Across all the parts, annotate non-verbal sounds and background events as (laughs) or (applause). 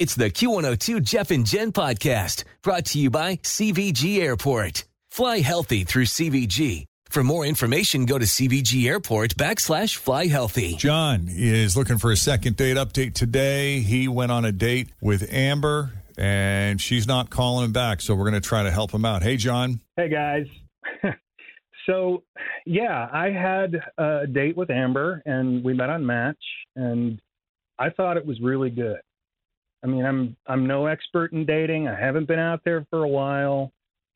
It's the Q102 Jeff and Jen podcast brought to you by CVG Airport. Fly healthy through CVG. For more information, go to CVG Airport backslash fly healthy. John is looking for a second date update today. He went on a date with Amber and she's not calling him back. So we're going to try to help him out. Hey, John. Hey guys. (laughs) so, yeah, I had a date with Amber and we met on Match and I thought it was really good. I mean, I'm I'm no expert in dating. I haven't been out there for a while,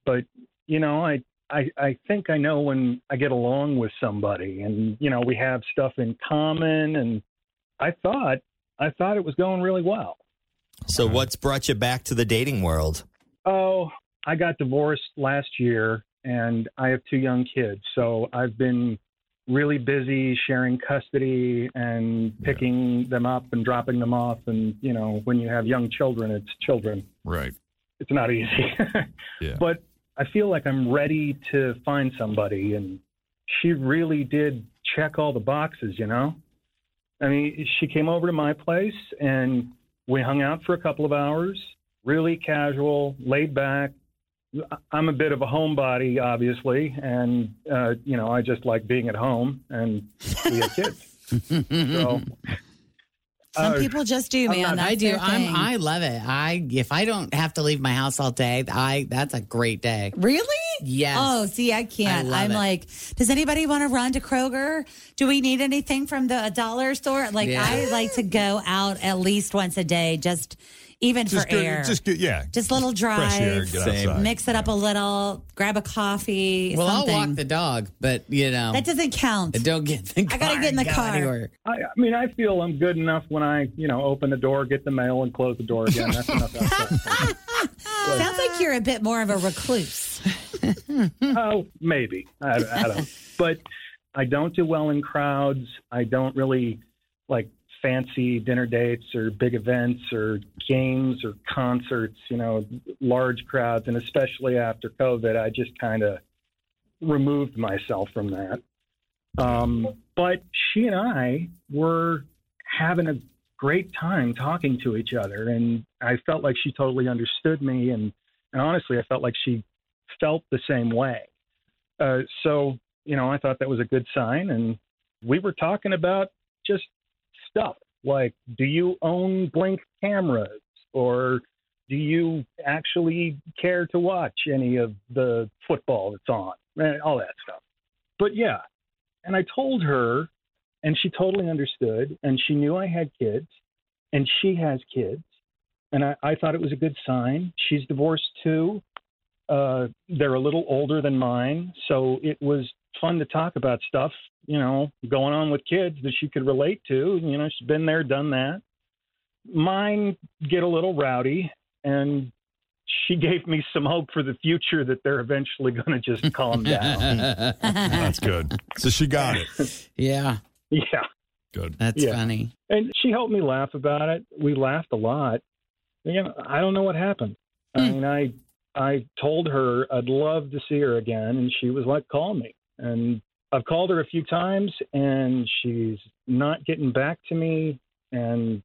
but you know, I I I think I know when I get along with somebody and you know, we have stuff in common and I thought I thought it was going really well. So, what's brought you back to the dating world? Oh, I got divorced last year and I have two young kids. So I've been really busy sharing custody and picking them up and dropping them off. And, you know, when you have young children, it's children. Right. It's not easy. (laughs) Yeah. But I feel like I'm ready to find somebody. And she really did check all the boxes, you know? I mean, she came over to my place and we hung out for a couple of hours, really casual, laid back. I'm a bit of a homebody, obviously, and uh, you know I just like being at home, and we have kids. (laughs) so Some uh, people just do, man. not- I do. I'm. I love it. I if I don't have to leave my house all day, I that's a great day. Really? Yes. Oh, see, I can't. I I'm it. like, does anybody want to run to Kroger? Do we need anything from the dollar store? Like, Yeah. I like to go out at least once a day, just even Just for good, air. just good, yeah. Just little Fresh air, drive, get Same. outside. mix it up a little, grab a coffee. Well, something. I'll walk the dog, but you know, that doesn't count. don't get in the I gotta get in the and car. I, I mean, I feel I'm good enough when I, you know, open the door, get the mail, and close the door again. That's enough. outside. (laughs) Sounds like you're a bit more of a recluse. (laughs) oh, maybe. I, I don't. But I don't do well in crowds. I don't really like fancy dinner dates or big events or games or concerts, you know, large crowds. And especially after COVID, I just kind of removed myself from that. Um, but she and I were having a great time talking to each other. And I felt like she totally understood me. And, and honestly, I felt like she felt the same way. Uh, so, you know, I thought that was a good sign. And we were talking about just stuff like do you own Blink cameras or do you actually care to watch any of the football that's on? Eh, All that stuff. But yeah, and I told her, and she totally understood, and she knew I had kids, and she has kids. And I, I thought it was a good sign. She's divorced too uh, they're a little older than mine, so it was fun to talk about stuff, you know, going on with kids that she could relate to. You know, she's been there, done that. Mine get a little rowdy, and she gave me some hope for the future that they're eventually going to just (laughs) calm down. That's good. (laughs) So she got it. yeah, yeah. Good. that's Yeah. funny. And she helped me laugh about it. We laughed a lot. You know, I don't know what happened. I hmm. mean, I I told her I'd love to see her again, and she was like, "Call me." And I've called her a few times, and she's not getting back to me. And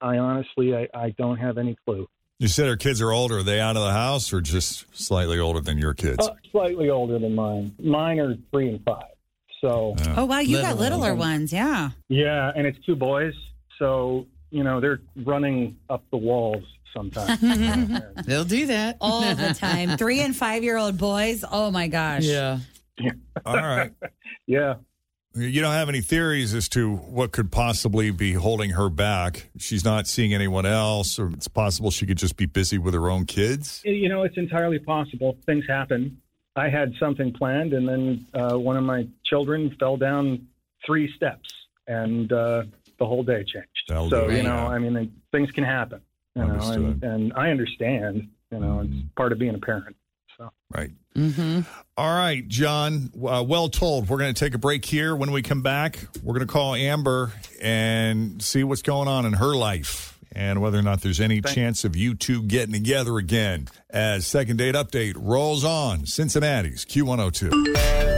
I honestly, I, I don't have any clue. You said her kids are older. Are they out of the house or just slightly older than your kids? Uh, slightly older than mine. Mine are three and five. So Oh, wow. You got Little littler ones. Yeah. yeah, and it's two boys. So you know they're running up the walls. sometimes. (laughs) They'll do that all the (laughs) time. Three and five year old boys. Oh my gosh. Yeah. All right. (laughs) yeah. You don't have any theories as to what could possibly be holding her back. She's not seeing anyone else, or it's possible she could just be busy with her own kids. You know, it's entirely possible. Things happen. I had something planned, and then uh, one of my children fell down three steps, and uh, the whole day changed. That'll so you know. I mean, things can happen. You know, and, Understood. and I understand. You know, it's part of being a parent. So Right. Mm-hmm. All right, John. Uh, well told. We're going to take a break here. When we come back, we're going to call Amber and see what's going on in her life and whether or not there's any chance of you two getting together again. As second date update rolls on, Cincinnati's Q102.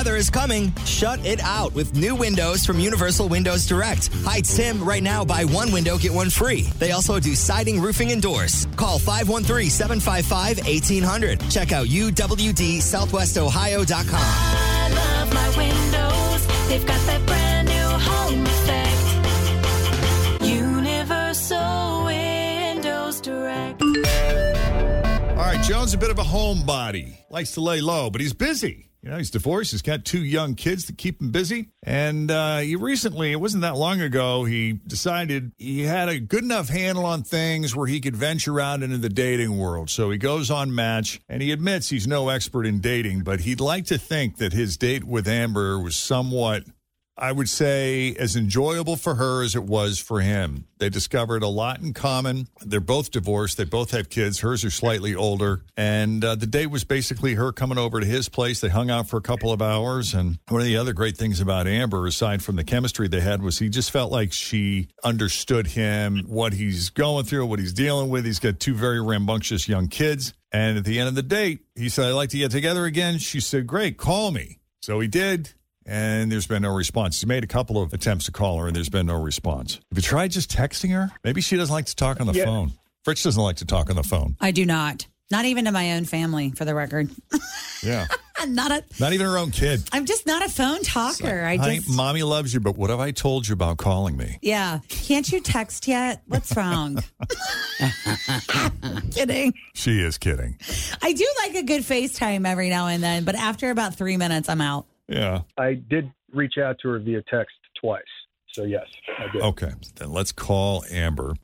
Windows Direct. Cold weather is coming. Shut it out with new windows from Universal Windows Direct. Hi, Tim. Right now, buy one window, get one free. They also do siding, roofing, and doors. Call 513-755-1800. Check out uwdsouthwestohio.com. I love my windows. They've got that brand new home effect. Universal Windows Direct. All right, John's a bit of a homebody. Likes to lay low, but he's busy. You know, he's divorced. He's got two young kids that keep him busy. And uh, he recently, it wasn't that long ago, he decided he had a good enough handle on things where he could venture out into the dating world. So he goes on Match, and he admits he's no expert in dating, but he'd like to think that his date with Amber was somewhat I would say as enjoyable for her as it was for him. They discovered a lot in common. They're both divorced. They both have kids. Hers are slightly older. And uh, the day was basically her coming over to his place. They hung out for a couple of hours. And one of the other great things about Amber, aside from the chemistry they had, was he just felt like she understood him, what he's going through, what he's dealing with. He's got two very rambunctious young kids. And at the end of the date, he said, I'd like to get together again. She said, Great, call me. So he did and there's been no response. He's made a couple of attempts to call her, and there's been no response. Have you tried just texting her? Maybe she doesn't like to talk on the Yeah. phone. Fritz doesn't like to talk on the phone. I do not. Not even to my own family, for the record. (laughs) Yeah, not a. not even her own kid. I'm just not a phone talker. I Honey, just. mommy loves you, but what have I told you about calling me? yeah. Can't you text yet? What's wrong? (laughs) Kidding. She is kidding. I do like a good FaceTime every now and then, but after about three minutes, I'm out. Yeah. I did reach out to her via text twice. So yes, I did. Okay, then let's call Amber.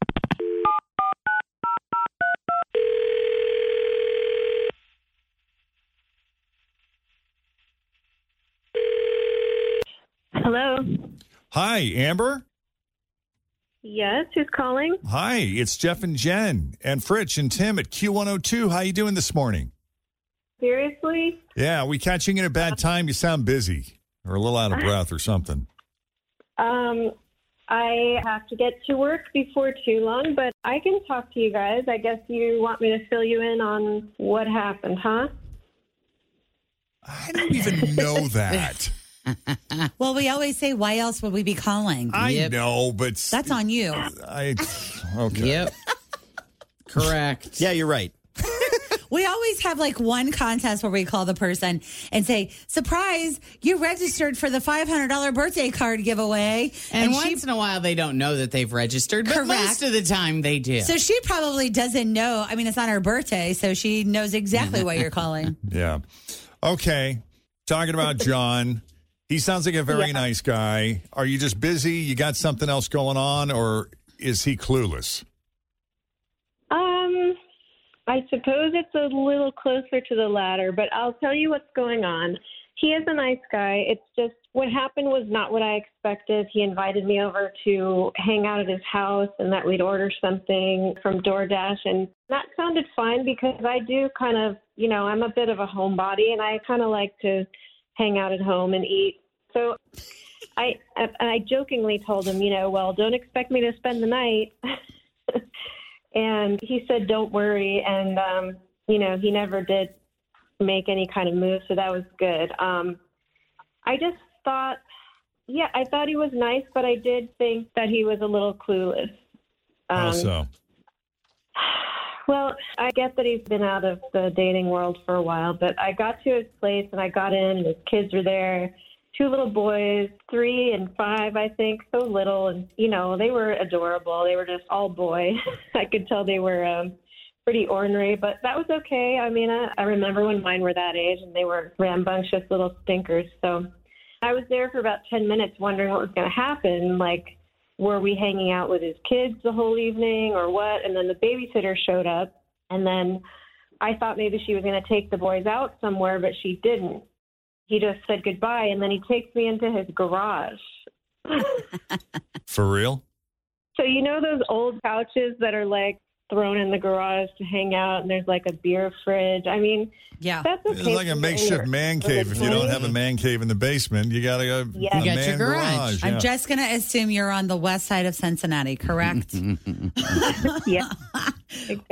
Hello. Hi, Amber. Yes, who's calling? Hi, it's Jeff and Jen and Fritz and Tim at Q102. How you doing this morning? Seriously? Yeah, we catching you at a bad time. You sound busy or a little out of breath or something. Um, I have to get to work before too long, but I can talk to you guys. I guess you want me to fill you in on what happened, huh? I don't even know (laughs) that. (laughs) Well, we always say, why else would we be calling? I Yep. know, but That's on you. I okay. Yep. (laughs) Correct. Yeah, you're right. We always have like one contest where we call the person and say, surprise, you registered for the $500 birthday card giveaway. And, she- once in a while, they don't know that they've registered, but Correct. most of the time they do. So she probably doesn't know. I mean, it's not her birthday, so she knows exactly what you're calling. (laughs) Yeah. Okay. Talking about John. He sounds like a very nice guy. Are you just busy? You got something else going on, or is he clueless? I suppose it's a little closer to the latter, but I'll tell you what's going on. He is a nice guy. It's just what happened was not what I expected. He invited me over to hang out at his house and that we'd order something from DoorDash. And that sounded fine because I do kind of, you know, I'm a bit of a homebody and I kind of like to hang out at home and eat. So I, I jokingly told him, you know, well, don't expect me to spend the night. (laughs) and he said, don't worry. And, um, you know, he never did make any kind of move, so that was good. Um, I just thought, yeah, I thought he was nice, but I did think that he was a little clueless. Um, so? (sighs) Well, I get that he's been out of the dating world for a while, but I got to his place and I got in, and his kids were there. Two little boys, three and five, I think, so little. And, you know, they were adorable. They were just all boy. (laughs) I could tell they were um, pretty ornery, but that was okay. I mean, I, I remember when mine were that age and they were rambunctious little stinkers. So I was there for about 10 minutes wondering what was going to happen. Like, were we hanging out with his kids the whole evening or what? And then the babysitter showed up. And then I thought maybe she was going to take the boys out somewhere, but she didn't. He just said goodbye. And then he takes me into his garage. (laughs) For real? So, you know, those old couches that are like thrown in the garage to hang out, and there's like a beer fridge. I mean, yeah, that's okay. It's like a makeshift your- man cave. If you don't have a man cave in the basement, you got to go. Yeah. a You got your man garage. I'm yeah. just going to assume you're on the west side of Cincinnati, correct? (laughs) (laughs) yeah.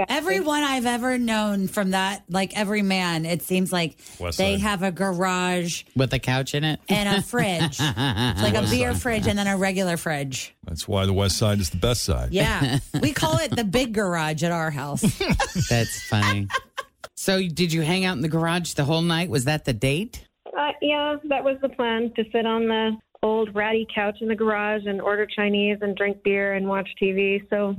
Everyone I've ever known from that, like every man, it seems like West they side. have a garage With a couch in it? and a fridge. It's (laughs) like a beer side. fridge and then a regular fridge. That's why the west side is the best side. Yeah. (laughs) we call it the big garage at our house. (laughs) That's funny. so, did you hang out in the garage the whole night? Was that the date? Uh, yeah, that was the plan to sit on the old ratty couch in the garage and order Chinese and drink beer and watch TV. So,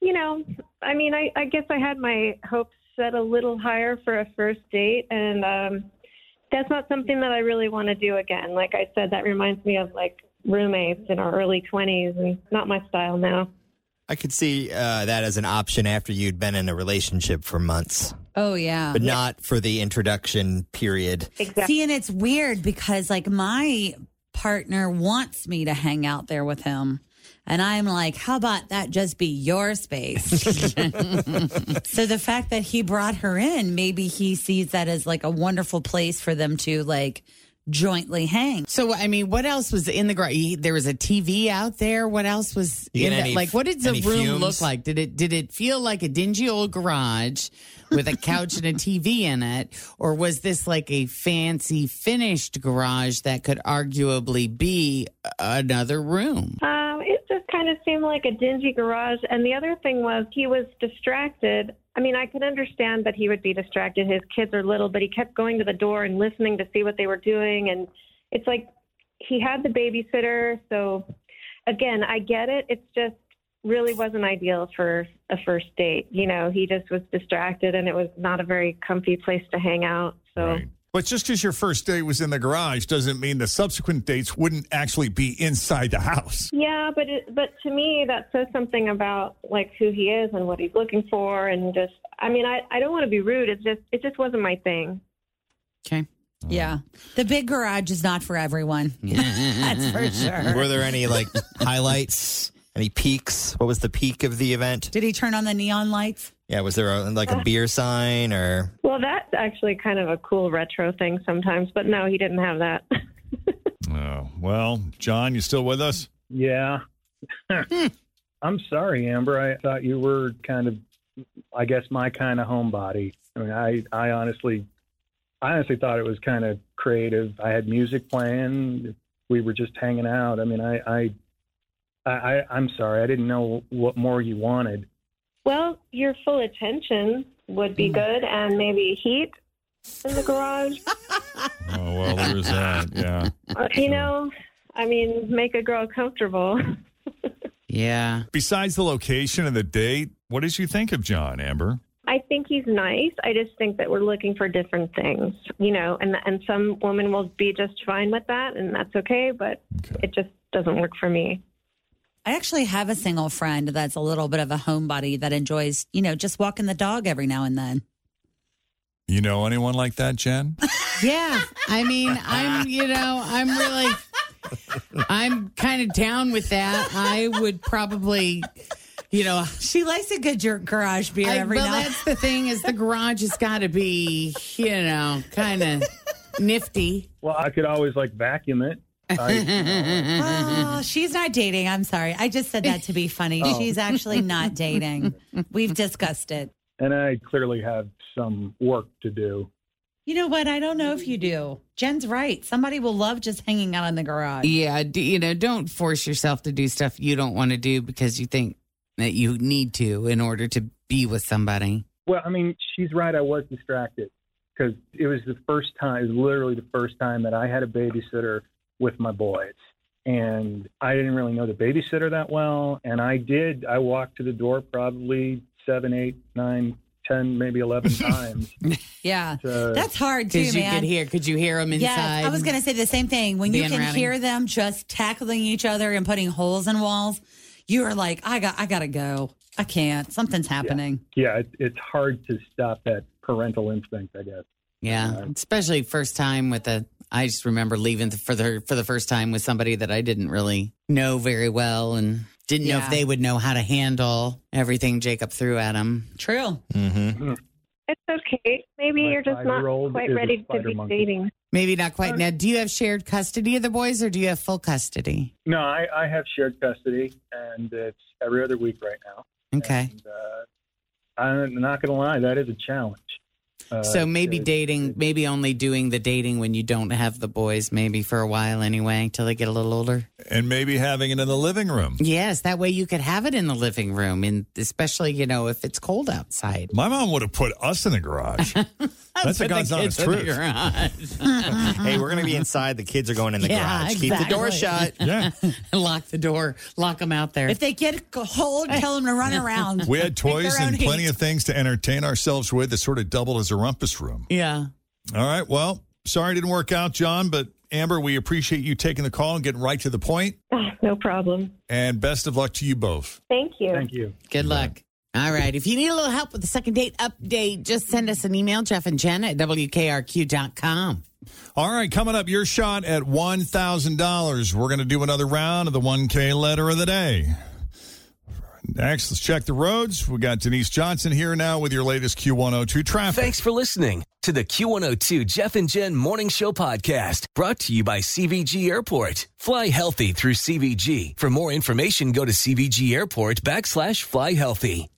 you know, I mean, I, I guess I had my hopes set a little higher for a first date, and um, that's not something that I really want to do again. Like I said, that reminds me of like roommates in our early 20s, and not my style now. I could see uh, that as an option after you'd been in a relationship for months, Oh, yeah. but not for the introduction period. See, and it's weird because like my partner wants me to hang out there with him. And I'm like, how about that just be your space? (laughs) so the fact that he brought her in, maybe he sees that as like a wonderful place for them to like jointly hang. So, I mean, what else was in the garage? There was a TV out there. What else was You in get that? Like, what did the room fumes? look like? Did it did it feel like a dingy old garage with a couch and a TV in it, or was this like a fancy finished garage that could arguably be another room? It just kind of seemed like a dingy garage. And the other thing was he was distracted. I mean, I could understand that he would be distracted. His kids are little, but he kept going to the door and listening to see what they were doing. And it's like he had the babysitter. So, again, I get it. It's just really wasn't ideal for a first date. You know, he just was distracted and it was not a very comfy place to hang out. So, But just because your first date was in the garage doesn't mean the subsequent dates wouldn't actually be inside the house. Yeah, but it, but to me that says something about like who he is and what he's looking for, and just I mean I I don't want to be rude. It's just it just wasn't my thing. Okay. Yeah. The big garage is not for everyone. (laughs) (laughs) That's for sure. Were there any like highlights? Any peaks? What was the peak of the event? Did he turn on the neon lights? Yeah, was there a, like a uh, beer sign or? Well, that's actually kind of a cool retro thing sometimes, but no, he didn't have that. (laughs) Oh, well, John, you still with us? Yeah. (laughs) Hmm. I'm sorry, Amber. I thought you were kind of, I guess, my kind of homebody. I mean, I, I honestly, I honestly thought it was kind of creative. I had music playing. We were just hanging out. I mean, I, I, I, I I'm sorry. I didn't know what more you wanted. Well, your full attention would be good, and maybe heat in the garage. (laughs) Oh, well, there's that. Yeah. Uh, you know, I mean, make a girl comfortable. (laughs) Yeah. Besides the location and the date, what did you think of John, Amber? I think he's nice. I just think that we're looking for different things, you know, and and some women will be just fine with that, and that's okay. But it just doesn't work for me. I actually have a single friend that's a little bit of a homebody that enjoys, you know, just walking the dog every now and then. You know anyone like that, Jen? (laughs) Yeah. I mean, I'm, you know, I'm really, I'm kind of down with that. I would probably, you know, She likes a good jer- garage beer I, every well, now. that's the thing is the garage has got to be, you know, kind of nifty. Well, I could always like vacuum it. I, (laughs) Oh, she's not dating. I'm sorry. I just said that to be funny. (laughs) Oh. She's actually not dating. We've discussed it. and I clearly have some work to do. You know what? I don't know if you do. Jen's right. Somebody will love just hanging out in the garage. Yeah. d- You know, don't force yourself to do stuff you don't want to do because you think that you need to in order to be with somebody. Well, I mean, she's right. I was distracted because it was the first time, it was literally the first time that I had a babysitter with my boys. And I didn't really know the babysitter that well. And I did, I walked to the door probably seven, eight, nine, ten, maybe 11 (laughs) times. Yeah. to- That's hard too, Because you man. could hear, could you hear them inside? Yes, I was going to say the same thing. When you can rowdy. hear them just tackling each other and putting holes in walls, you are like, I got, I got to go. I can't. Something's happening. yeah, it, it's hard to stop that parental instinct, I guess. Yeah, especially first time with a. I just remember leaving for the for the first time with somebody that I didn't really know very well and didn't know if they would know how to handle everything Jacob threw at him. True. Mm-hmm. It's okay. Maybe My you're just not quite ready to be monkey. dating. Maybe not quite. Now, do you have shared custody of the boys, or do you have full custody? No, I, I have shared custody, and it's every other week right now. Okay, And, uh, I'm not going to lie, that is a challenge. Uh, so maybe dating, maybe only doing the dating when you don't have the boys, maybe for a while anyway, until they get a little older. And maybe having it in the living room. Yes, that way you could have it in the living room, and especially you know if it's cold outside. My mom would have put us in the garage. (laughs) That's a Put the God's honest kids in truth. (laughs) hey, we're going to be inside. The kids are going in the Yeah, garage. Keep the door shut. (laughs) Yeah. lock the door, lock them out there. If they get cold, tell them to run around. We had toys their own and plenty heat. of things to entertain ourselves with that sort of doubled as a rumpus room. yeah. All right. Well, sorry it didn't work out, John, but Amber, we appreciate you taking the call and getting right to the point. (laughs) No problem. And best of luck to you both. Thank you. Thank you. Good luck. All right. If you need a little help with the second date update, just send us an email, Jeff and Jen at WKRQ.com. All right, coming up, your shot at $1,000. We're going to do another round of the 1K letter of the day. Next, let's check the roads. We got Denise Johnson here now with your latest Q102 traffic. Thanks for listening to the Q102 Jeff and Jen Morning Show podcast brought to you by CVG Airport. Fly healthy through CVG. For more information, go to CVG Airport backslash fly healthy.